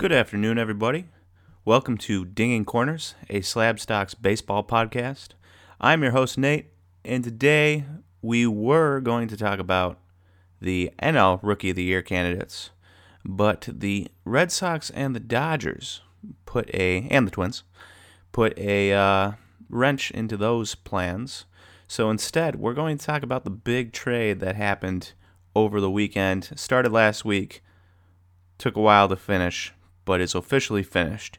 Good afternoon, everybody. Welcome to Dinging Corners, a Slab Stocks baseball podcast. I'm your host, Nate, and today we were going to talk about the NL Rookie of the Year candidates, but the Red Sox and the Dodgers put a, and the Twins, put a uh, wrench into those plans. So instead, we're going to talk about the big trade that happened over the weekend. Started last week, took a while to finish, but it's officially finished.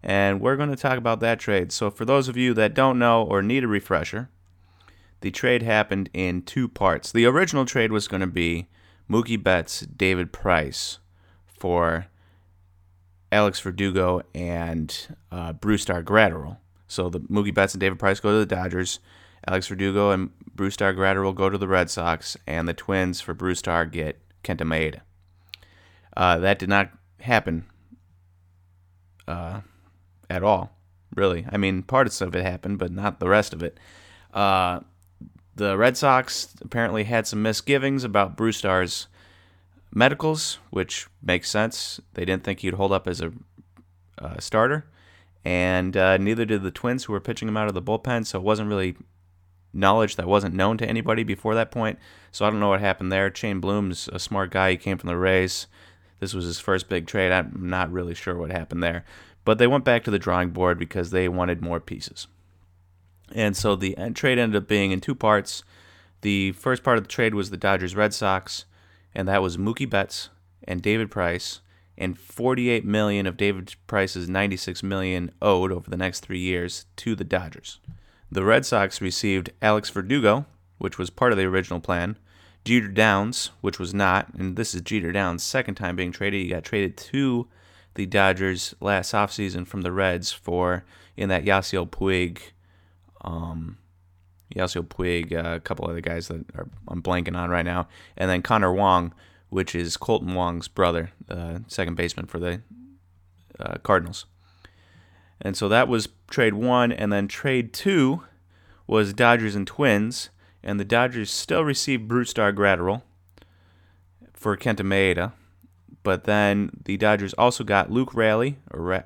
And we're going to talk about that trade. So, for those of you that don't know or need a refresher, the trade happened in two parts. The original trade was going to be Mookie Betts, David Price for Alex Verdugo and uh, Brusdar Graterol. So the Mookie Betts and David Price go to the Dodgers. Alex Verdugo and Brusdar Graterol go to the Red Sox, and the Twins for Brusdar get Kenta Maeda. Uh, that did not happen uh, at all, really. I mean, parts of it happened, but not the rest of it. Uh, the Red Sox apparently had some misgivings about Brusdar's medicals, which makes sense. They didn't think he'd hold up as a uh, starter, and uh, neither did the Twins, who were pitching him out of the bullpen. So it wasn't really knowledge that wasn't known to anybody before that point. So I don't know what happened there. Chaim Bloom's a smart guy. He came from the Rays. This was his first big trade. I'm not really sure what happened there. But they went back to the drawing board because they wanted more pieces. And so the trade ended up being in two parts. The first part of the trade was the Dodgers Red Sox, and that was Mookie Betts and David Price, and 48 million of David Price's 96 million owed over the next three years to the Dodgers. The Red Sox received Alex Verdugo, which was part of the original plan, Jeter Downs, which was not, and this is Jeter Downs' second time being traded. He got traded to the Dodgers last offseason from the Reds for in that Yasiel Puig um, Yasiel Puig, uh, a couple other guys that are, I'm blanking on right now, and then Connor Wong, which is Kolten Wong's brother, uh, second baseman for the uh, Cardinals. And so that was trade one, and then trade two was Dodgers and Twins, and the Dodgers still received Brusdar Graterol for Kenta Maeda, but then the Dodgers also got Luke Raley, or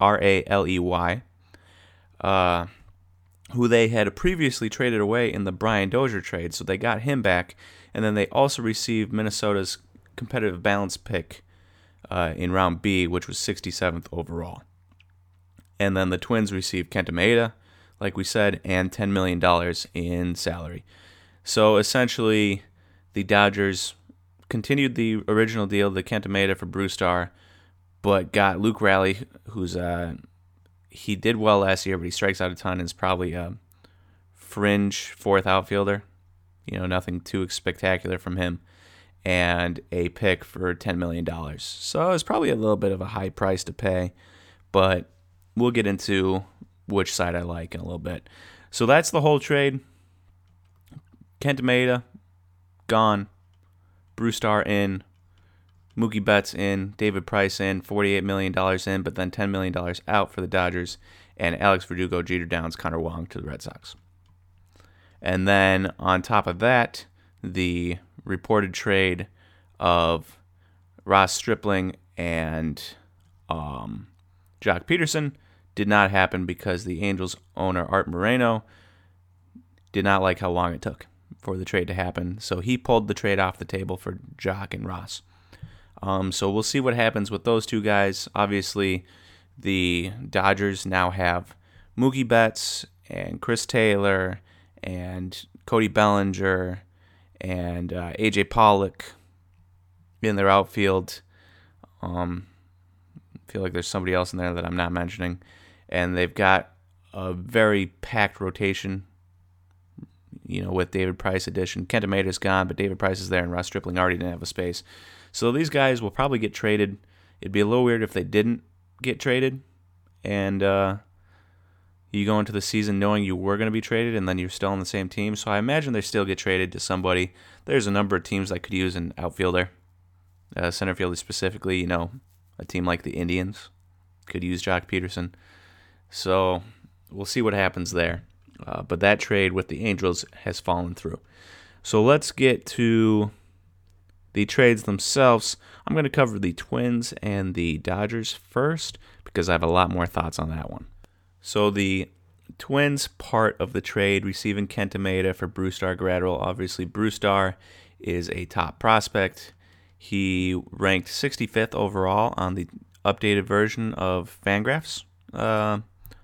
R A L E Y. Uh, who they had previously traded away in the Brian Dozier trade, so they got him back, and then they also received Minnesota's competitive balance pick uh, in round B, which was 67th overall. And then the Twins received Kenta Maeda, like we said, and $10 million in salary. So essentially, the Dodgers continued the original deal, the Kenta Maeda for Brusdar, but got Luke Raley, who's uh, he did well last year, but he strikes out a ton and is probably a fringe fourth outfielder. You know, nothing too spectacular from him. And a pick for $10 million. So it's probably a little bit of a high price to pay, but we'll get into which side I like in a little bit. So that's the whole trade. Kenta Maeda, gone. Brusdar in. Mookie Betts in, David Price in, $48 million in, but then $10 million out for the Dodgers, and Alex Verdugo, Jeter Downs, Connor Wong to the Red Sox. And then on top of that, the reported trade of Ross Stripling and um, Joc Pederson did not happen because the Angels owner Art Moreno did not like how long it took for the trade to happen. So he pulled the trade off the table for Joc and Ross. Um, so we'll see what happens with those two guys. Obviously, the Dodgers now have Mookie Betts and Chris Taylor and Cody Bellinger and uh, AJ Pollock in their outfield. Um, I feel like there's somebody else in there that I'm not mentioning. And they've got a very packed rotation, you know, with David Price addition. Kenta Maeda's gone, but David Price is there, and Ross Stripling already didn't have a space. So these guys will probably get traded. It'd be a little weird if they didn't get traded, and uh, you go into the season knowing you were going to be traded, and then you're still on the same team. So I imagine they still get traded to somebody. There's a number of teams that could use an outfielder, uh, center fielder specifically. You know, a team like the Indians could use Joc Pederson. So we'll see what happens there. Uh, but that trade with the Angels has fallen through. So let's get to the trades themselves, I'm going to cover the Twins and the Dodgers first because I have a lot more thoughts on that one. So the Twins part of the trade receiving Kenta Maeda for Brusdar Graterol. Obviously, Brusdar is a top prospect. He ranked 65th overall on the updated version of Fangraphs, uh,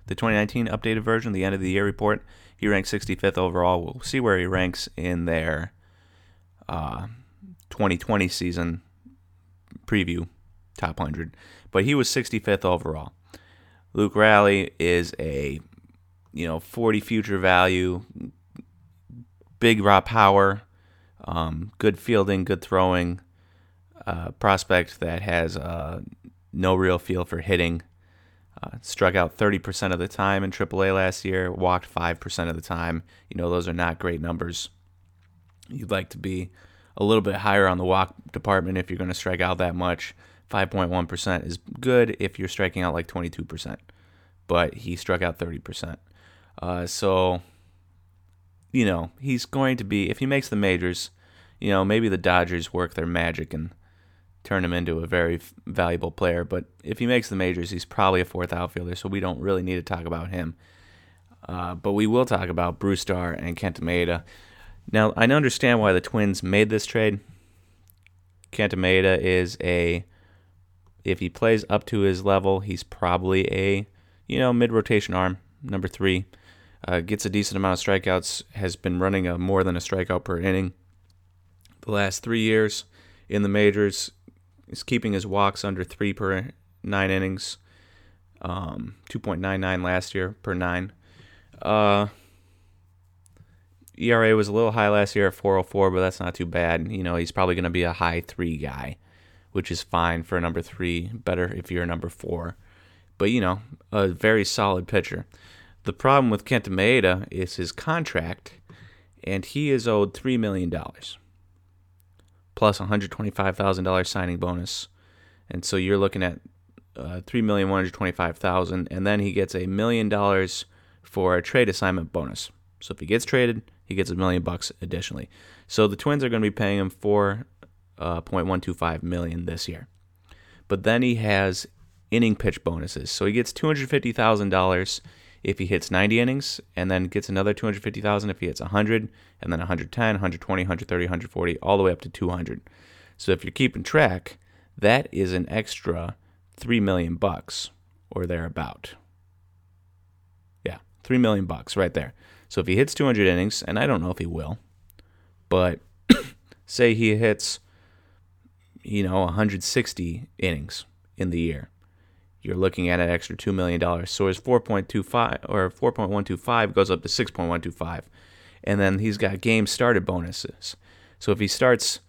the 2019 updated version, the end of the year report. He ranked 65th overall. We'll see where he ranks in their uh, 2020 season preview top 100. But he was 65th overall. Luke Raley is a you know 40 future value, big raw power, um, good fielding, good throwing, uh, prospect that has uh, no real feel for hitting. Uh, struck out 30% of the time in AAA last year, walked 5% of the time. You know, those are not great numbers. You'd like to be a little bit higher on the walk department if you're going to strike out that much. 5.1% is good if you're striking out like 22%, but he struck out 30%. Uh, so, you know, he's going to be, if he makes the majors, you know, maybe the Dodgers work their magic and turn him into a very valuable player. But if he makes the majors, he's probably a fourth outfielder, so we don't really need to talk about him. Uh, but we will talk about Brusdar and Kenta Maeda. Now, I understand why the Twins made this trade. Kenta Maeda is a, if he plays up to his level, he's probably a, you know, mid rotation arm, number three. Uh, gets a decent amount of strikeouts, has been running a more than a strikeout per inning the last three years in the majors. He's keeping his walks under three per nine innings. Um, 2.99 last year per nine. Uh, ERA was a little high last year at 404, but that's not too bad. You know, he's probably going to be a high three guy, which is fine for a number three. Better if you're a number four. But, you know, a very solid pitcher. The problem with Kenta Maeda is his contract, and he is owed $3 million plus $125,000 signing bonus. And so you're looking at uh, $3,125,000, and then he gets a million dollars for a trade assignment bonus. So if he gets traded, he gets a million bucks additionally. So the Twins are going to be paying him 4.125 uh, million this year. But then he has inning pitch bonuses. So he gets $250,000 if he hits 90 innings and then gets another 250,000 if he hits 100 and then 110, 120, 130, 140 all the way up to 200. So if you're keeping track, that is an extra 3 million bucks or thereabout. Yeah, 3 million bucks right there. So if he hits 200 innings and I don't know if he will, but say he hits you know 160 innings in the year you're looking at an extra $2 million. So his 4.25 or 4.125 goes up to 6.125. And then he's got game started bonuses. So if he starts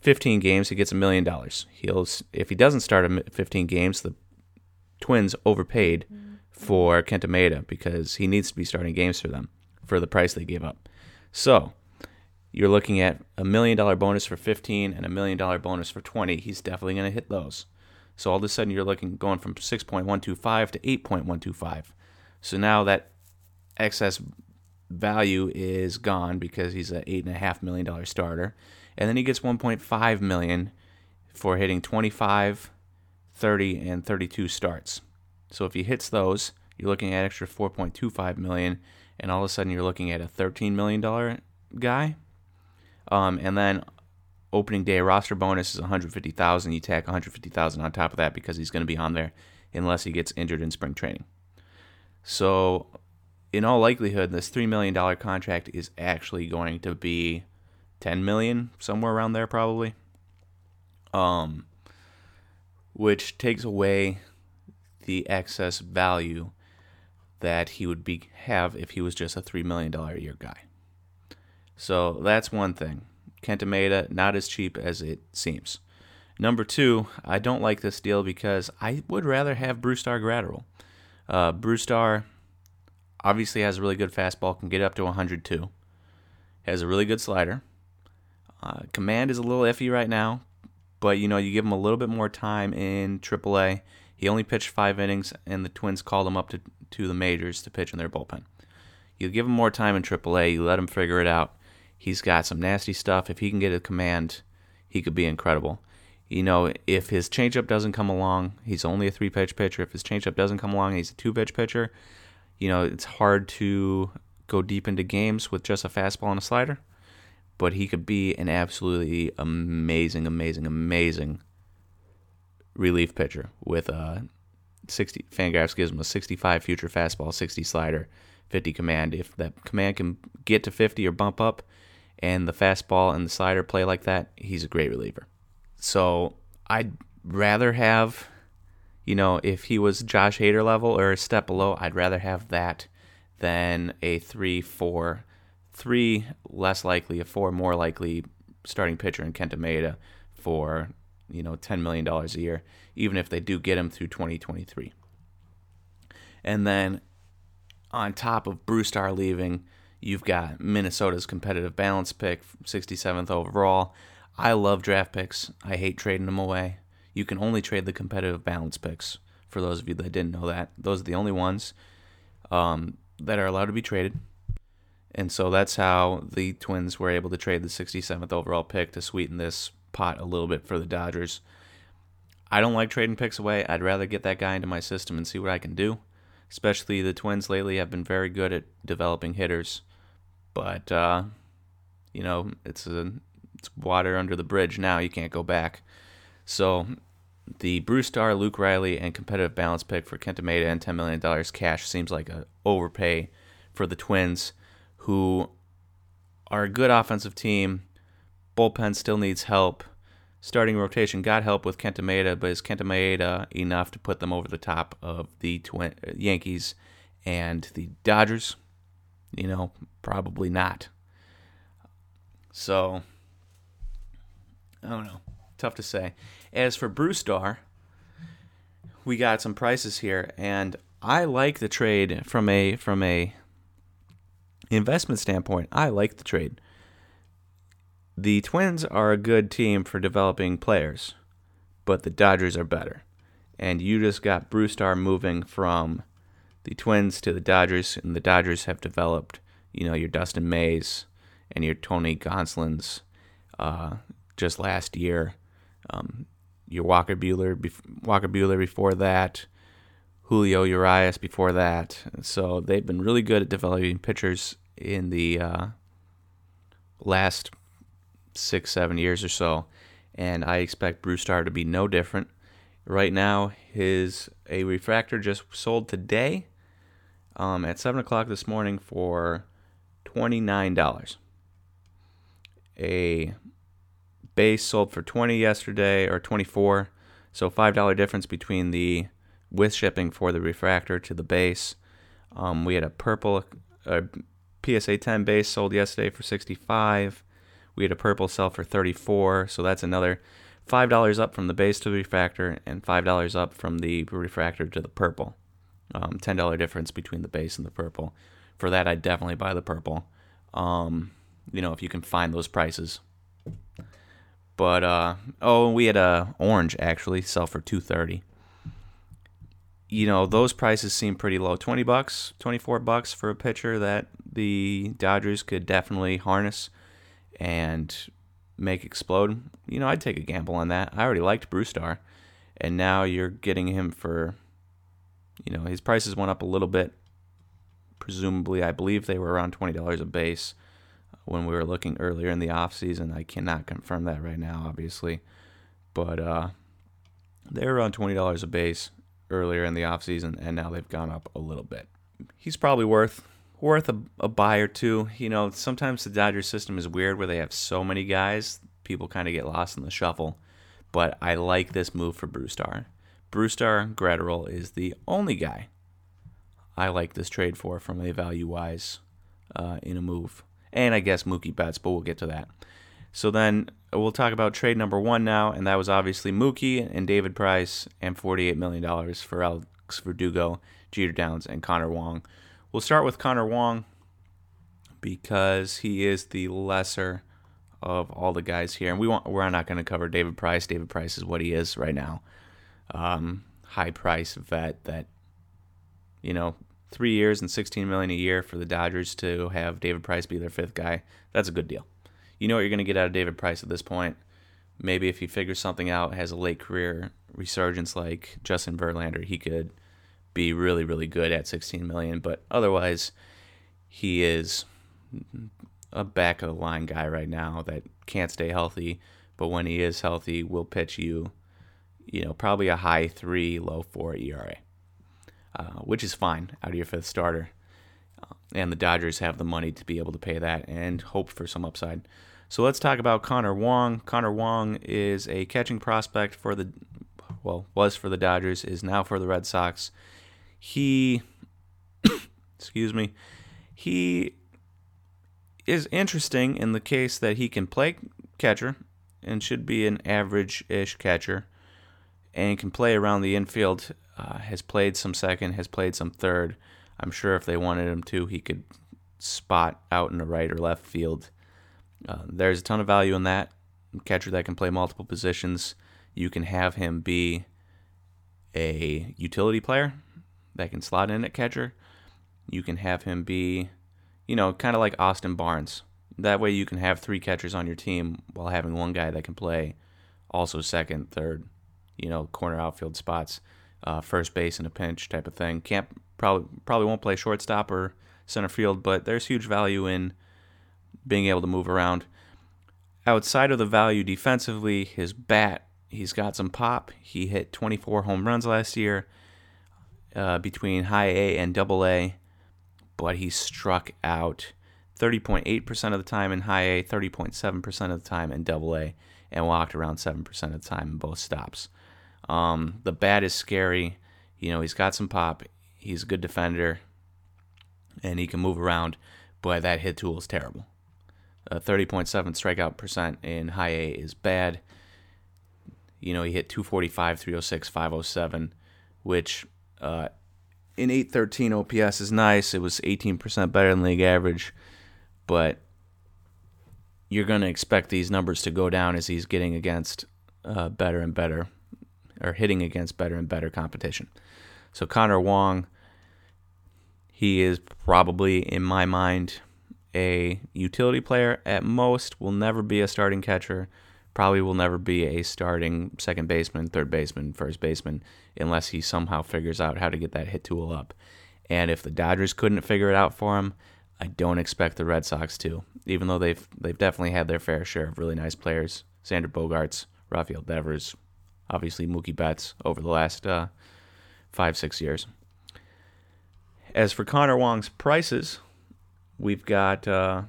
15 games, he gets a million dollars. He'll if he doesn't start 15 games, the Twins overpaid for Kenta Maeda because he needs to be starting games for them for the price they gave up. So you're looking at a million dollar bonus for 15 and a million dollar bonus for 20. He's definitely going to hit those. So all of a sudden you're looking going from 6.125 to 8.125. So now that excess value is gone because he's an eight and a half million dollar starter, and then he gets 1.5 million for hitting 25, 30, and 32 starts. So if he hits those, you're looking at extra 4.25 million, and all of a sudden you're looking at a 13 million dollar guy. Um, and then opening day roster bonus is 150,000. You tack 150,000 on top of that because he's going to be on there unless he gets injured in spring training. So, in all likelihood, this three million dollar contract is actually going to be 10 million, somewhere around there, probably. Um, which takes away the excess value that he would be have if he was just a three million dollar a year guy. So that's one thing. Kenta Maeda, not as cheap as it seems. Number two, I don't like this deal because I would rather have Brusdar Graterol. Uh, Brusdar obviously has a really good fastball, can get up to 102. Has a really good slider. Uh, command is a little iffy right now, but you know you give him a little bit more time in AAA. He only pitched five innings, and the Twins called him up to to the majors to pitch in their bullpen. You give him more time in AAA. You let him figure it out. He's got some nasty stuff. If he can get a command, he could be incredible. You know, if his changeup doesn't come along, he's only a three pitch pitcher. If his changeup doesn't come along, he's a two pitch pitcher. You know, it's hard to go deep into games with just a fastball and a slider, but he could be an absolutely amazing, amazing, amazing relief pitcher with a 60 Fangraphs gives him a 65 future fastball, 60 slider, 50 command. If that command can get to 50 or bump up, and the fastball and the slider play like that, he's a great reliever. So I'd rather have, you know, if he was Josh Hader level or a step below, I'd rather have that than a three, four, three less likely, a four more likely starting pitcher in Kenta Maeda for you know $10 million a year, even if they do get him through 2023. And then on top of Brusdar leaving, you've got Minnesota's competitive balance pick, 67th overall. I love draft picks. I hate trading them away. You can only trade the competitive balance picks. For those of you that didn't know that, those are the only ones um, that are allowed to be traded. And so that's how the Twins were able to trade the 67th overall pick to sweeten this pot a little bit for the Dodgers. I don't like trading picks away. I'd rather get that guy into my system and see what I can do. Especially the Twins lately have been very good at developing hitters, but uh, you know it's a it's water under the bridge now. You can't go back. So the Brusdar, Luke Riley, and competitive balance pick for Kenta Maeda and $10 million cash seems like a overpay for the Twins, who are a good offensive team bullpen still needs help. Starting rotation got help with Kenta Maeda, but is Kenta Maeda enough to put them over the top of the Yankees and the Dodgers? You know, probably not. So, I don't know. Tough to say. As for Brusdar, we got some prices here, and I like the trade from a from a investment standpoint. I like the trade the Twins are a good team for developing players, but the Dodgers are better. And you just got Brusdar moving from the Twins to the Dodgers, and the Dodgers have developed, you know, your Dustin Mays and your Tony Gonsolins uh, just last year. Um, your Walker Buehler, Walker Buehler before that, Julio Urias before that. So they've been really good at developing pitchers in the uh, last six, seven years or so, and I expect Brusdar to be no different. Right now, his a refractor just sold today um, at seven o'clock this morning for twenty nine dollars. A base sold for twenty yesterday or twenty four, so five dollar difference between the with shipping for the refractor to the base. Um, we had a purple a PSA 10 base sold yesterday for 65 we had a purple sell for 34, so that's another $5 up from the base to the refractor and $5 up from the refractor to the purple. Um, $10 difference between the base and the purple. For that, I'd definitely buy the purple. Um, you know, if you can find those prices. But uh, oh, we had a orange actually sell for 230. You know, those prices seem pretty low. 20 bucks, 24 bucks for a pitcher that the Dodgers could definitely harness and make explode, you know, I'd take a gamble on that. I already liked Brusdar, and now you're getting him for, you know, his prices went up a little bit. Presumably, I believe they were around twenty dollars a base when we were looking earlier in the off season. I cannot confirm that right now, obviously, but uh, they were around twenty dollars a base earlier in the off season, and now they've gone up a little bit. He's probably worth worth a, a buy or two. You know, sometimes the Dodgers system is weird where they have so many guys, people kind of get lost in the shuffle. But I like this move for Brusdar. Brusdar Graterol is the only guy I like this trade for from a value wise uh, in a move. And I guess Mookie Betts, but we'll get to that. So then we'll talk about trade number one now, and that was obviously Mookie and David Price and $48 million for Alex Verdugo, Jeter Downs, and Connor Wong. We'll start with Connor Wong because he is the lesser of all the guys here, and we want we're not going to cover David Price. David Price is what he is right now, um, high price vet that you know three years and 16 million a year for the Dodgers to have David Price be their fifth guy. That's a good deal. You know what you're going to get out of David Price at this point. maybe if he figures something out, has a late career resurgence like Justin Verlander, he could be really, really good at 16 million. But otherwise, he is a back of the line guy right now that can't stay healthy. But when he is healthy, will pitch you, you know, probably a high three, low four ERA, uh, which is fine out of your fifth starter. Uh, and the Dodgers have the money to be able to pay that and hope for some upside. So let's talk about Connor Wong. Connor Wong is a catching prospect for the, well, was for the Dodgers, is now for the Red Sox. He, excuse me, he is interesting in the case that he can play catcher and should be an average-ish catcher and can play around the infield. Uh, has played some second, has played some third. I'm sure if they wanted him to, he could spot out in the right or left field. Uh, there's a ton of value in that. Catcher that can play multiple positions. You can have him be a utility player that can slot in at catcher. You can have him be, you know, kind of like Austin Barnes. That way you can have three catchers on your team while having one guy that can play also second, third, you know, corner outfield spots, uh, first base in a pinch type of thing. Can't probably probably won't play shortstop or center field, but there's huge value in being able to move around. Outside of the value defensively, his bat, he's got some pop. He hit 24 home runs last year uh, between high A and double A, but he struck out 30.8% of the time in high A, 30.7% of the time in double A, and walked around 7% of the time in both stops. Um, the bat is scary. You know, he's got some pop. He's a good defender, and he can move around, but that hit tool is terrible. 30.7 strikeout percent in high A is bad. You know, he hit 245, 306, 507, which uh, in 813 OPS is nice. It was 18% better than league average, but you're going to expect these numbers to go down as he's getting against uh, better and better, or hitting against better and better competition. So Connor Wong, he is probably, in my mind, a utility player at most, will never be a starting catcher, probably will never be a starting second baseman, third baseman, first baseman, unless he somehow figures out how to get that hit tool up. And if the Dodgers couldn't figure it out for him, I don't expect the Red Sox to, even though they've they've definitely had their fair share of really nice players. Xander Bogarts, Rafael Devers, obviously Mookie Betts over the last uh, five six years. As for Connor Wong's prices, We've got uh,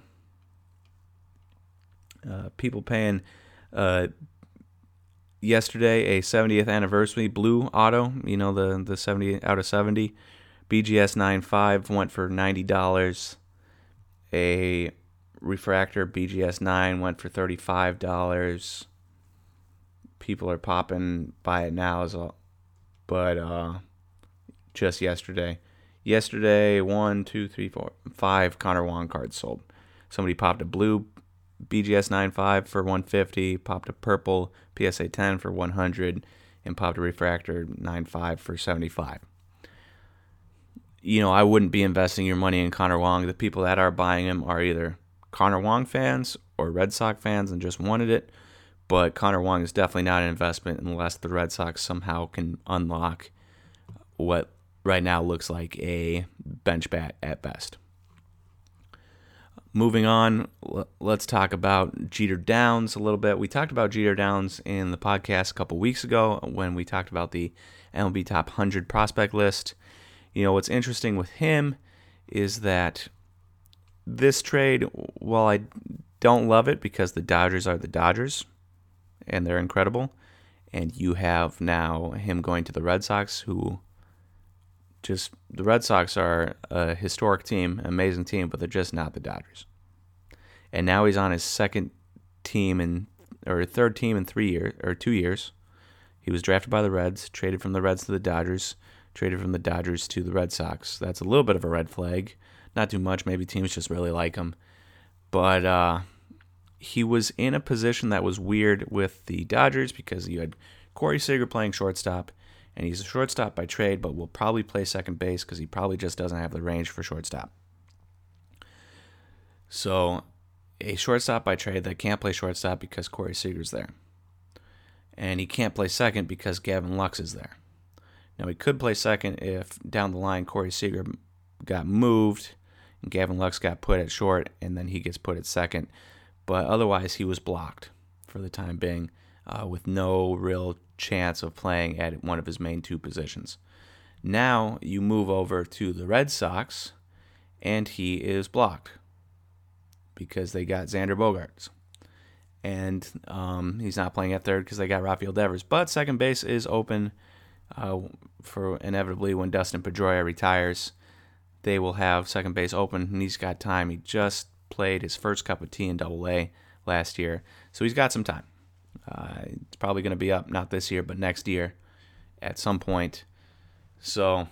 uh, people paying uh, yesterday a 70th anniversary blue auto. You know the the 70 out of 70. BGS 95 went for ninety dollars. A refractor BGS 9 went for thirty five dollars. People are popping by it now as well, but uh, just yesterday Yesterday, one, two, three, four, five Connor Wong cards sold. Somebody popped a blue BGS 95 for 150, popped a purple PSA 10 for 100, and popped a refractor 95 for 75. You know, I wouldn't be investing your money in Connor Wong. The people that are buying him are either Connor Wong fans or Red Sox fans and just wanted it. But Connor Wong is definitely not an investment unless the Red Sox somehow can unlock what right now looks like a bench bat at best. Moving on, let's talk about Jeter Downs a little bit. We talked about Jeter Downs in the podcast a couple weeks ago when we talked about the MLB Top 100 prospect list. You know, what's interesting with him is that this trade, while I don't love it because the Dodgers are the Dodgers and they're incredible, and you have now him going to the Red Sox, who just the Red Sox are a historic team, amazing team, but they're just not the Dodgers. And now he's on his second team in or third team in three years or two years. He was drafted by the Reds, traded from the Reds to the Dodgers, traded from the Dodgers to the Red Sox. That's a little bit of a red flag. Not too much. Maybe teams just really like him. But uh, he was in a position that was weird with the Dodgers because you had Corey Seager playing shortstop and he's a shortstop by trade, but will probably play second base because he probably just doesn't have the range for shortstop. So, a shortstop by trade that can't play shortstop because Corey Seager's there. and he can't play second because Gavin Lux is there. Now, he could play second if down the line Corey Seager got moved and Gavin Lux got put at short, and then he gets put at second. But otherwise, he was blocked for the time being uh, with no real chance of playing at one of his main two positions. Now you move over to the Red Sox, and he is blocked because they got Xander Bogaerts. And um, he's not playing at third because they got Rafael Devers. But second base is open uh, for inevitably when Dustin Pedroia retires. They will have second base open, and he's got time. He just played his first cup of tea in Double A last year, so he's got some time. Uh, it's probably going to be up not this year, but next year at some point. So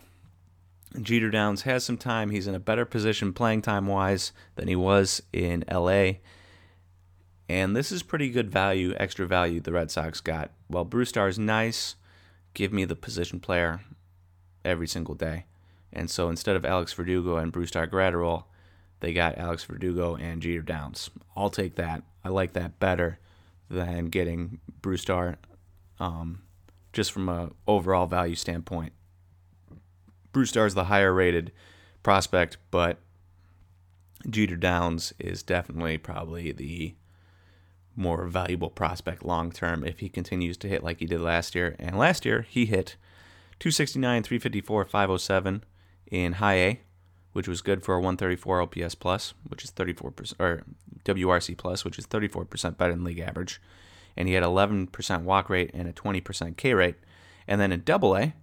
Jeter Downs has some time. He's in a better position playing time wise than he was in LA. And this is pretty good value, extra value the Red Sox got. Well, Brusdar is nice. Give me the position player every single day. And so instead of Alex Verdugo and Brusdar Graterol, they got Alex Verdugo and Jeter Downs. I'll take that. I like that better than getting Brusdar um, just from a overall value standpoint. Brusdar is the higher rated prospect, but Jeter Downs is definitely probably the more valuable prospect long term if he continues to hit like he did last year. And last year he hit 269, 354, 507 in high A, which was good for a 134 OPS plus, which is 34% or WRC plus, which is 34% better than league average. And he had 11% walk rate and a 20% K rate. And then in double A,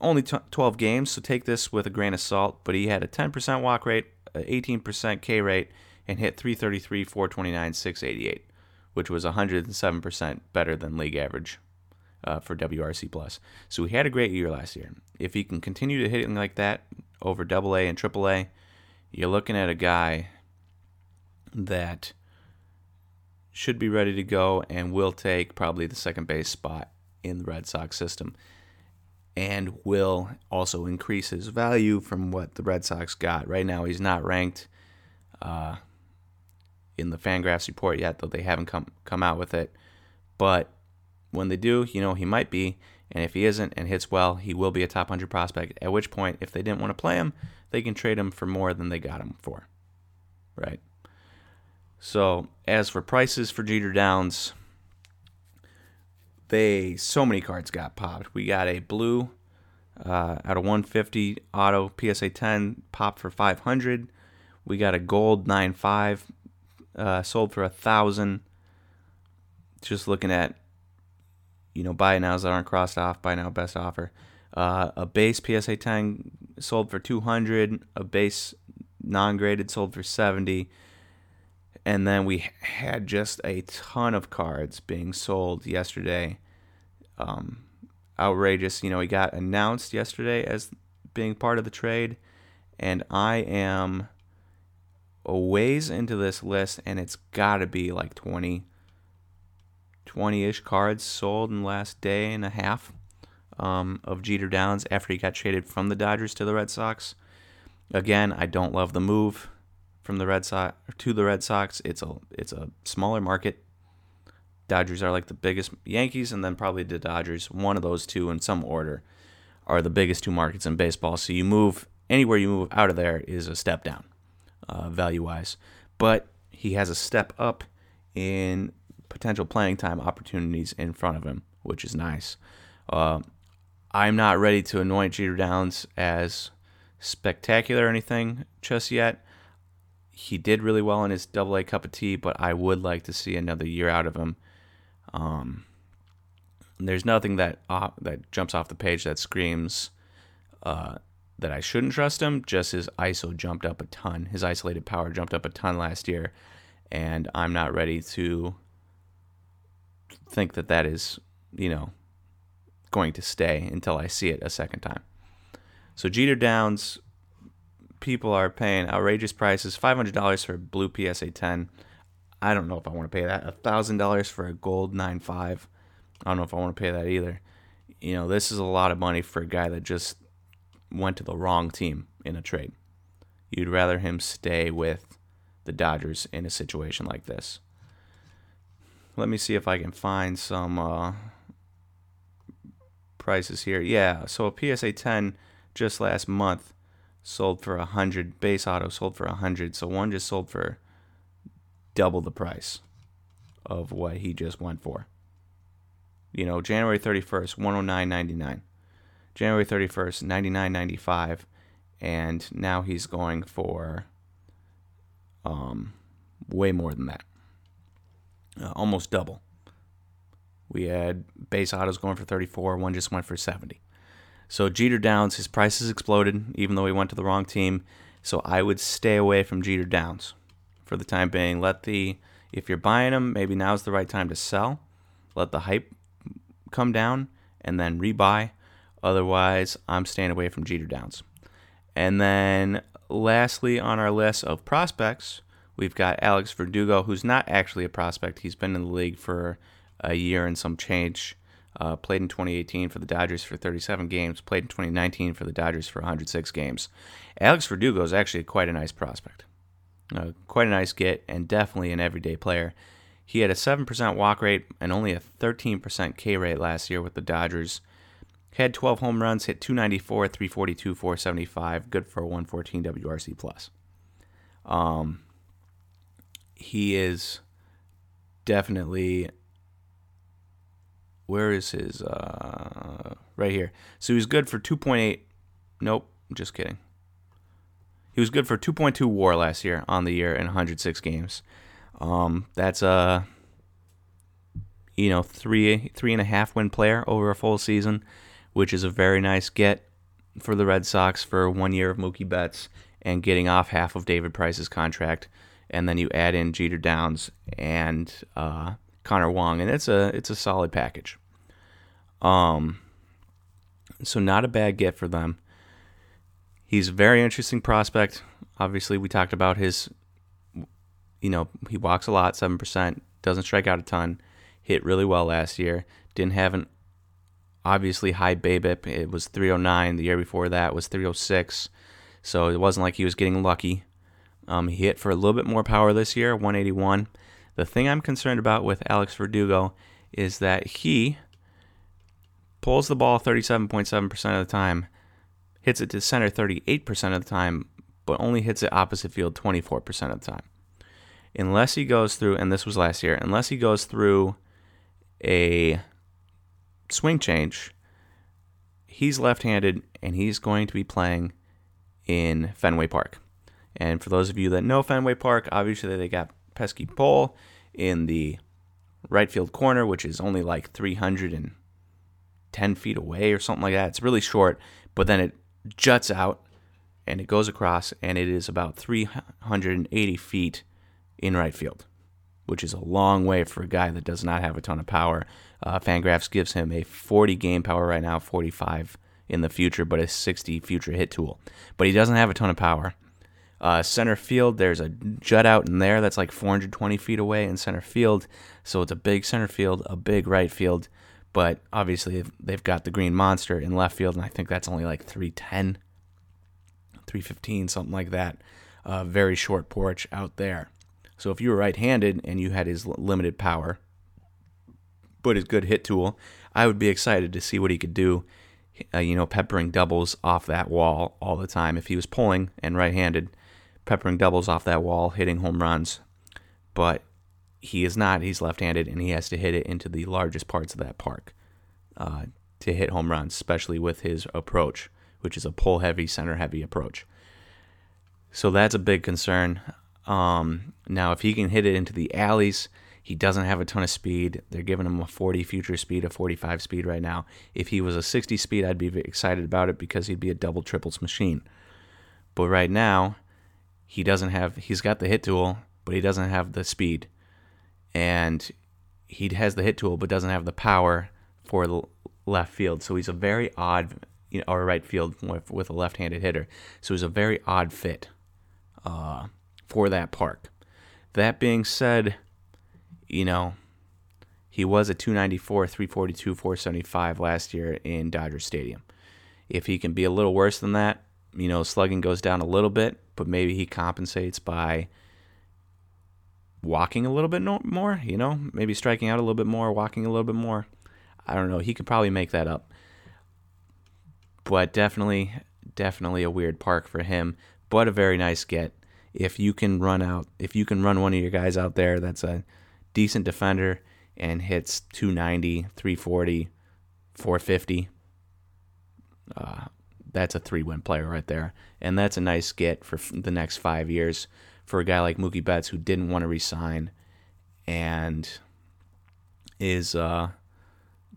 only t- 12 games, so take this with a grain of salt, but he had a 10% walk rate, 18% K rate, and hit 333, 429, 688, which was 107% better than league average uh, for WRC plus. So he had a great year last year. If he can continue to hit it like that over Double A and Triple A, you're looking at a guy that should be ready to go and will take probably the second base spot in the Red Sox system and will also increase his value from what the Red Sox got. Right now, he's not ranked uh, in the Fangraphs report yet, though they haven't come come out with it. But when they do, you know, he might be. And if he isn't and hits well, he will be a top 100 prospect. At which point, if they didn't want to play him, they can trade him for more than they got him for. Right? So, as for prices for Jeter Downs, they so many cards got popped. We got a blue uh, out of 150 auto PSA 10 popped for 500. We got a gold 95 uh, sold for a thousand. Just looking at you know buy nows that aren't crossed off. Buy now best offer. Uh, a base PSA 10 sold for 200. A base non-graded sold for 70 and then we had just a ton of cards being sold yesterday. Um, outrageous. You know, he got announced yesterday as being part of the trade, and I am a ways into this list, and it's got to be like 20, 20-ish cards sold in the last day and a half um, of Jeter Downs after he got traded from the Dodgers to the Red Sox. Again, I don't love the move from the Red Sox to the Red Sox. It's a it's a smaller market. Dodgers are like the biggest Yankees, and then probably the Dodgers. One of those two, in some order, are the biggest two markets in baseball. So you move anywhere you move out of there is a step down, uh, value wise. But he has a step up in potential playing time opportunities in front of him, which is nice. Uh, I'm not ready to anoint Jeter Downs as spectacular or anything just yet he did really well in his double A cup of tea, but I would like to see another year out of him. Um, there's nothing that uh, that jumps off the page that screams uh, that I shouldn't trust him. Just his ISO jumped up a ton. His isolated power jumped up a ton last year, and I'm not ready to think that that is, you know, going to stay until I see it a second time. So Jeter Downs people are paying outrageous prices $500 for a blue PSA 10. I don't know if I want to pay that. $1,000 for a gold 9.5. I don't know if I want to pay that either. You know, this is a lot of money for a guy that just went to the wrong team in a trade. You'd rather him stay with the Dodgers in a situation like this. Let me see if I can find some uh, prices here. Yeah, so a PSA 10 just last month sold for a hundred. Base auto sold for a hundred. So one just sold for double the price of what he just went for. You know, January 31st, 109.99. January 31st, 99.95 and now he's going for um way more than that. Uh, almost double. We had base autos going for 34, one just went for 70. So Jeter Downs, his prices exploded, even though he went to the wrong team. So I would stay away from Jeter Downs for the time being. Let the if you're buying them, maybe now's the right time to sell. Let the hype come down and then rebuy. Otherwise, I'm staying away from Jeter Downs. And then lastly on our list of prospects, we've got Alex Verdugo, who's not actually a prospect. He's been in the league for a year and some change. Uh, played in 2018 for the Dodgers for 37 games. Played in 2019 for the Dodgers for 106 games. Alex Verdugo is actually quite a nice prospect. Uh, quite a nice get and definitely an everyday player. He had a 7% walk rate and only a 13% K rate last year with the Dodgers. Had 12 home runs, hit 294, 342, 475, good for a 114 WRC. Um, he is definitely where is his uh right here. So he's good for 2.8 Nope, just kidding. He was good for 2.2 WAR last year on the year in 106 games. Um, that's a you know three three and a half win player over a full season, which is a very nice get for the Red Sox for one year of Mookie Betts and getting off half of David Price's contract, and then you add in Jeter Downs and uh, Connor Wong, and it's a it's a solid package. Um, so not a bad get for them. He's a very interesting prospect. Obviously, we talked about his, you know, he walks a lot, 7%, doesn't strike out a ton, hit really well last year, didn't have an obviously high BABIP. It was 309. The year before that was 306. So it wasn't like he was getting lucky. Um, he hit for a little bit more power this year, 181. The thing I'm concerned about with Alex Verdugo is that he pulls the ball 37.7% of the time hits it to center 38% of the time, but only hits it opposite field 24% of the time. Unless he goes through, and this was last year, unless he goes through a swing change, he's left handed and he's going to be playing in Fenway Park. And for those of you that know Fenway Park, obviously they got pesky pole in the right field corner, which is only like 310 feet away or something like that. It's really short, but then it juts out and it goes across, and it is about 380 feet in right field, which is a long way for a guy that does not have a ton of power. Uh, Fangraphs gives him a 40 game power right now, 45 in the future, but a 60 future hit tool. But he doesn't have a ton of power. Uh, center field, there's a jut out in there that's like 420 feet away in center field. So it's a big center field, a big right field, but obviously, they've got the Green Monster in left field, and I think that's only like 310, 315, something like that. Uh, very short porch out there. So if you were right handed and you had his limited power, but his good hit tool, I would be excited to see what he could do. Uh, you know, peppering doubles off that wall all the time. If he was pulling and right handed, peppering doubles off that wall, hitting home runs. But he is not. He's left-handed, and he has to hit it into the largest parts of that park uh, to hit home runs, especially with his approach, which is a pull-heavy, center-heavy approach. So that's a big concern. Um, now, if he can hit it into the alleys, he doesn't have a ton of speed. They're giving him a 40 future speed, a 45 speed right now. If he was a 60 speed, I'd be excited about it because he'd be a double triples machine. But right now, he doesn't have. He's got the hit tool, but he doesn't have the speed and he has the hit tool but doesn't have the power for the left field. So he's a very odd, you know, or right field with, with a left-handed hitter. So he's a very odd fit uh, for that park. That being said, you know, he was a 294, 342, 475 last year in Dodger Stadium. If he can be a little worse than that, you know, slugging goes down a little bit, but maybe he compensates by walking a little bit more, you know, maybe striking out a little bit more, walking a little bit more. I don't know. He could probably make that up. but definitely, definitely a weird park for him, but a very nice get. If you can run out, if you can run one of your guys out there that's a decent defender and hits 290, 340, 450, uh, that's a three win player right there. And that's a nice get for the next five years for a guy like Mookie Betts who didn't want to resign and is uh,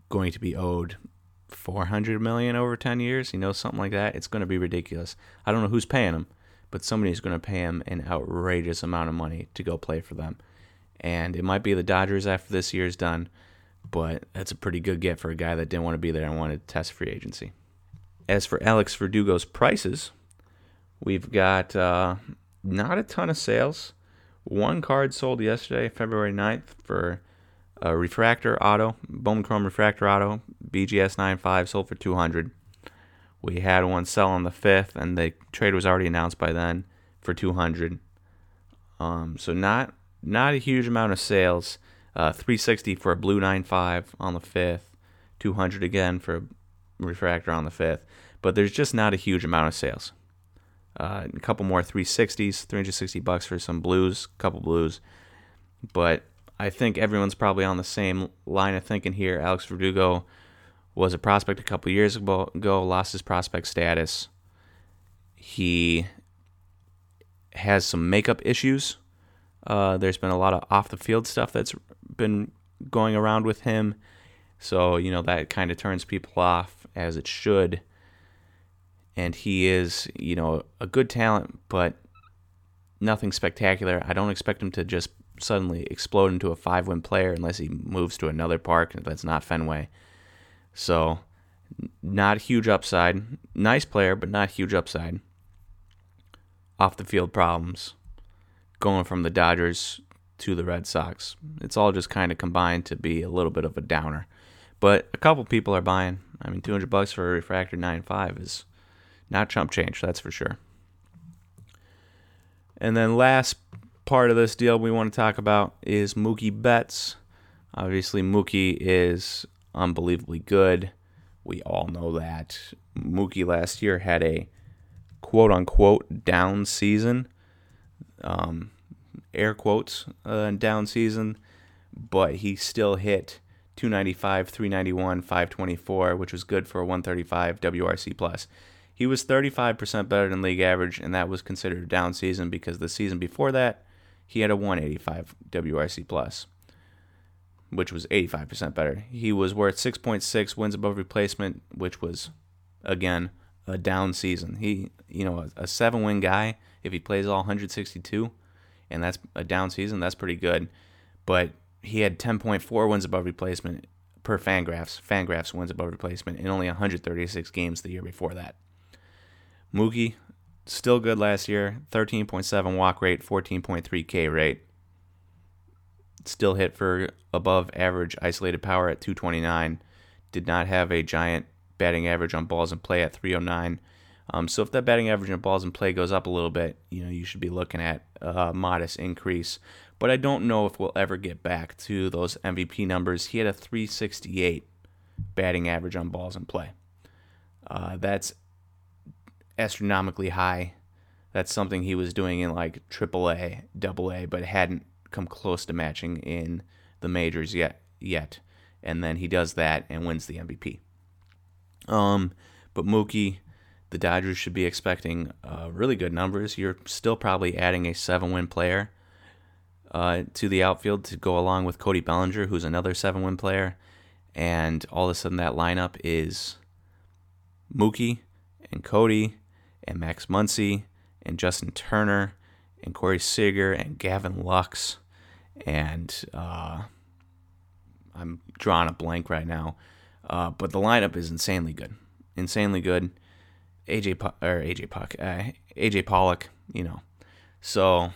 going to be owed 400 million over 10 years, you know, something like that. It's going to be ridiculous. I don't know who's paying him, but somebody's going to pay him an outrageous amount of money to go play for them. And it might be the Dodgers after this year's done, but that's a pretty good get for a guy that didn't want to be there and wanted to test free agency. As for Alex Verdugo's prices, we've got uh, not a ton of sales. One card sold yesterday, February 9th, for a refractor auto, Bowman Chrome refractor auto, BGS 95, sold for 200. We had one sell on the 5th, and the trade was already announced by then for 200. Um, so not not a huge amount of sales. Uh, 360 for a blue 95 on the 5th, 200 again for a refractor on the 5th. But there's just not a huge amount of sales. Uh, a couple more 360s, 360 bucks for some blues, couple blues. But I think everyone's probably on the same line of thinking here. Alex Verdugo was a prospect a couple years ago, lost his prospect status. He has some makeup issues. Uh, there's been a lot of off the field stuff that's been going around with him. So, you know, that kind of turns people off as it should and he is, you know, a good talent, but nothing spectacular. I don't expect him to just suddenly explode into a five win player unless he moves to another park that's not Fenway. So, not huge upside. Nice player, but not huge upside. Off the field problems. Going from the Dodgers to the Red Sox. It's all just kind of combined to be a little bit of a downer. But a couple people are buying. I mean, 200 bucks for a refractor 9.5 is not chump change, that's for sure. And then last part of this deal we want to talk about is Mookie Betts. Obviously, Mookie is unbelievably good. We all know that. Mookie last year had a quote unquote down season, um, air quotes, uh, down season, but he still hit 295, 391, 524, which was good for a 135 WRC plus. He was 35% better than league average, and that was considered a down season because the season before that, he had a 185 WRC plus, which was 85% better. He was worth 6.6 wins above replacement, which was again a down season. He, you know, a, a seven win guy if he plays all 162, and that's a down season. That's pretty good. But he had 10.4 wins above replacement per Fangraphs. Fangraphs wins above replacement in only 136 games the year before that. Mookie, still good last year. 13.7 walk rate, 14.3 K rate. Still hit for above average isolated power at 229. Did not have a giant batting average on balls in play at 309. Um, so if that batting average on balls in play goes up a little bit, you know you should be looking at a modest increase. But I don't know if we'll ever get back to those MVP numbers. He had a 368 batting average on balls in play. Uh, that's astronomically high. That's something he was doing in like AAA, AA, but hadn't come close to matching in the majors yet. Yet, and then he does that and wins the MVP. Um, but Mookie, the Dodgers should be expecting uh, really good numbers. You're still probably adding a seven-win player uh, to the outfield to go along with Cody Bellinger, who's another seven-win player, and all of a sudden that lineup is Mookie and Cody and Max Muncy and Justin Turner and Corey Seager and Gavin Lux and uh, I'm drawing a blank right now. Uh, but the lineup is insanely good, insanely good. AJ or AJ Puck, uh, AJ Pollock, you know. So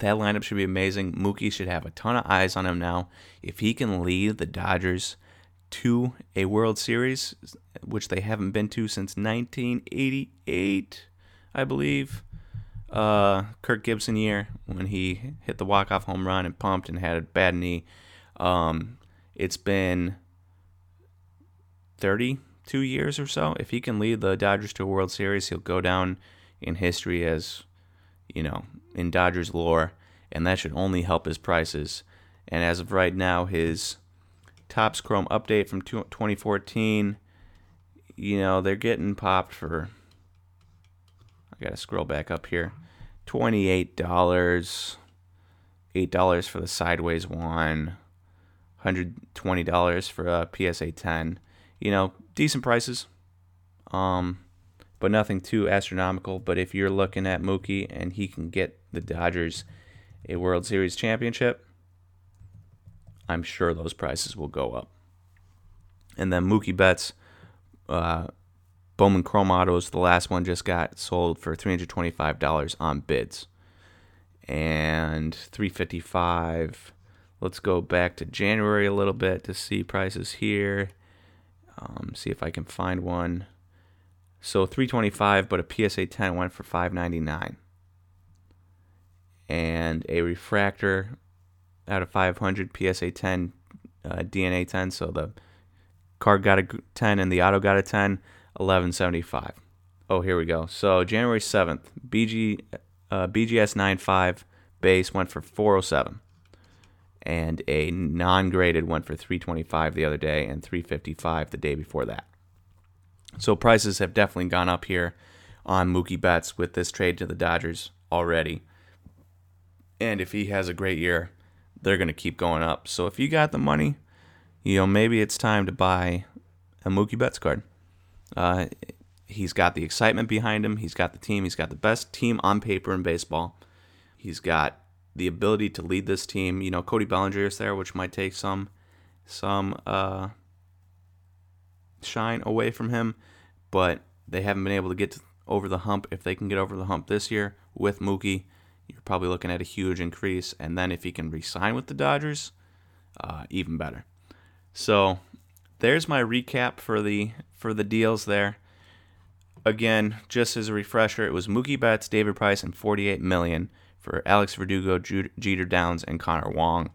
that lineup should be amazing. Mookie should have a ton of eyes on him now. If he can lead the Dodgers to a World Series, which they haven't been to since 1988, I believe. Uh, Kirk Gibson year when he hit the walk-off home run and pumped and had a bad knee. Um, it's been 32 years or so, if he can lead the Dodgers to a World Series, he'll go down in history as, you know, in Dodgers lore, and that should only help his prices. And as of right now, his Topps Chrome update from 2014, you know, they're getting popped for. I gotta scroll back up here. $28, $8 for the sideways one, $120 for a PSA 10. You know, decent prices. Um, but nothing too astronomical. But if you're looking at Mookie and he can get the Dodgers a World Series championship, I'm sure those prices will go up. And then Mookie Betts, uh, Bowman Chrome Autos, the last one just got sold for $325 on bids. And 355 Let's go back to January a little bit to see prices here. Um, see if I can find one. So 325, but a PSA 10 went for 599. And a refractor out of 500 PSA 10 uh, DNA 10. So the card got a 10 and the auto got a 10. 1175. Oh, here we go. So January 7th, BG uh, BGS 95 base went for 407 and a non-graded went for 325 the other day and 355 the day before that. So prices have definitely gone up here on Mookie Betts with this trade to the Dodgers already. And if he has a great year, they're going to keep going up. So if you got the money, you know, maybe it's time to buy a Mookie Betts card. Uh, he's got the excitement behind him. He's got the team. He's got the best team on paper in baseball. He's got the ability to lead this team. You know, Cody Bellinger is there, which might take some some uh, shine away from him, but they haven't been able to get over the hump. If they can get over the hump this year with Mookie, you're probably looking at a huge increase. And then if he can re-sign with the Dodgers, uh, even better. So there's my recap for the for the deals there. Again, just as a refresher, it was Mookie Betts, David Price, and 48 million for Alex Verdugo, Jeter Downs, and Connor Wong.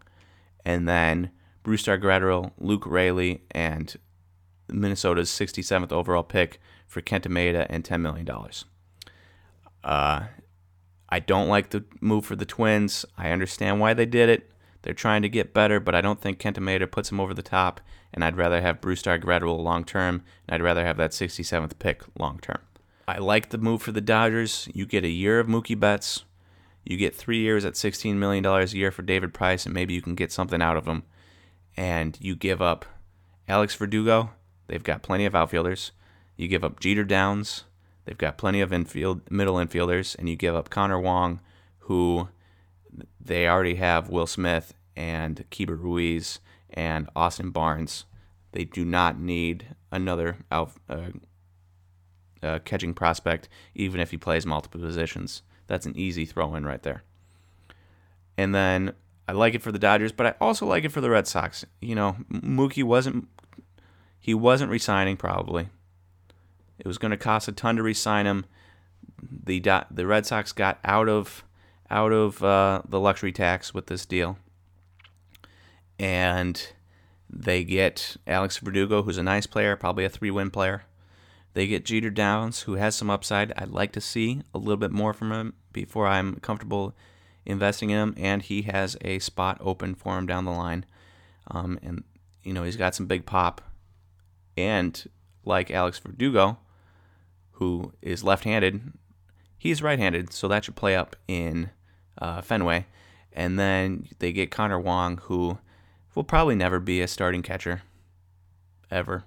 And then Brusdar Graterol, Luke Raley, and Minnesota's 67th overall pick for Kenta Maeda and $10 million. Uh, I don't like the move for the Twins. I understand why they did it. They're trying to get better, but I don't think Kenta Maeda puts them over the top, and I'd rather have Brusdar Graterol long term, and I'd rather have that 67th pick long term. I like the move for the Dodgers. You get a year of Mookie Betts. You get three years at $16 million a year for David Price, and maybe you can get something out of him. And you give up Alex Verdugo. They've got plenty of outfielders. You give up Jeter Downs. They've got plenty of infield middle infielders, and you give up Connor Wong, who they already have Will Smith and Keibert Ruiz and Austin Barnes. They do not need another out, uh, uh, catching prospect, even if he plays multiple positions. That's an easy throw in right there. And then I like it for the Dodgers, but I also like it for the Red Sox. You know, Mookie wasn't he wasn't resigning probably. It was going to cost a ton to resign him. The the Red Sox got out of out of uh, the luxury tax with this deal, and they get Alex Verdugo, who's a nice player, probably a three-win player. They get Jeter Downs, who has some upside. I'd like to see a little bit more from him before I'm comfortable investing in him. And he has a spot open for him down the line. Um, and, you know, he's got some big pop. And like Alex Verdugo, who is left handed, he's right handed. So that should play up in uh, Fenway. And then they get Connor Wong, who will probably never be a starting catcher ever.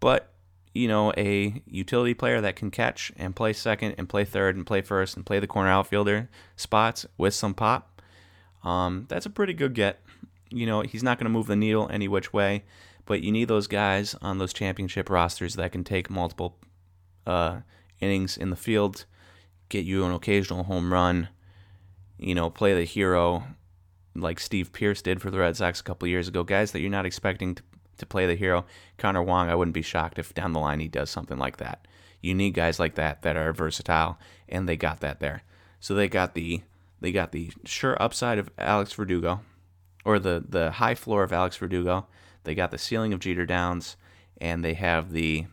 But you know, a utility player that can catch and play second and play third and play first and play the corner outfielder spots with some pop, um, that's a pretty good get. You know, he's not going to move the needle any which way, but you need those guys on those championship rosters that can take multiple uh, innings in the field, get you an occasional home run, you know, play the hero like Steve Pearce did for the Red Sox a couple years ago. Guys that you're not expecting to to play the hero. Connor Wong, I wouldn't be shocked if down the line he does something like that. You need guys like that that are versatile, and they got that there. So they got the they got the sure upside of Alex Verdugo, or the the high floor of Alex Verdugo. They got the ceiling of Jeter Downs, and they have the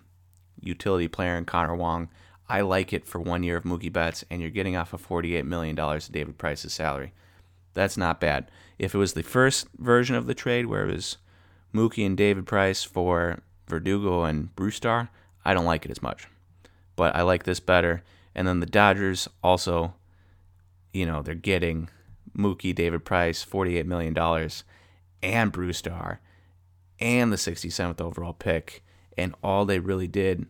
utility player in Connor Wong. I like it for one year of Mookie Betts, and you're getting off of $48 million of David Price's salary. That's not bad. If it was the first version of the trade where it was Mookie and David Price for Verdugo and Brusdar, I don't like it as much. But I like this better. And then the Dodgers also, you know, they're getting Mookie, David Price, $48 million, and Brusdar, and the 67th overall pick. And all they really did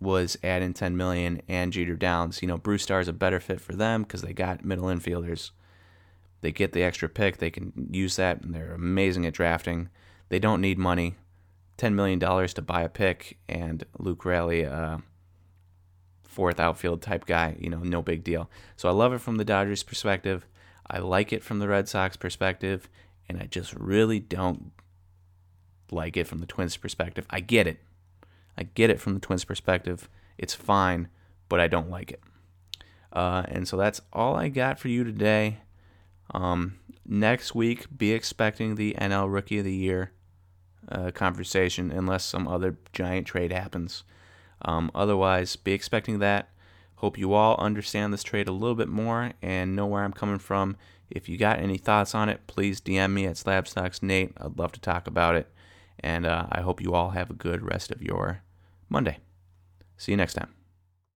was add in 10 million and Jeter Downs. You know, Brusdar is a better fit for them because they got middle infielders. They get the extra pick. They can use that, and they're amazing at drafting. They don't need money. $10 million to buy a pick, and Luke Raley, uh, fourth outfield type guy, you know, no big deal. So I love it from the Dodgers' perspective. I like it from the Red Sox perspective, and I just really don't like it from the Twins' perspective. I get it. I get it from the Twins' perspective. It's fine, but I don't like it. Uh, and so that's all I got for you today. Um, next week, be expecting the NL Rookie of the Year uh, conversation, unless some other giant trade happens. Um, otherwise, be expecting that. Hope you all understand this trade a little bit more and know where I'm coming from. If you got any thoughts on it, please DM me at SlabstocksNate. I'd love to talk about it. And uh, I hope you all have a good rest of your Monday. See you next time.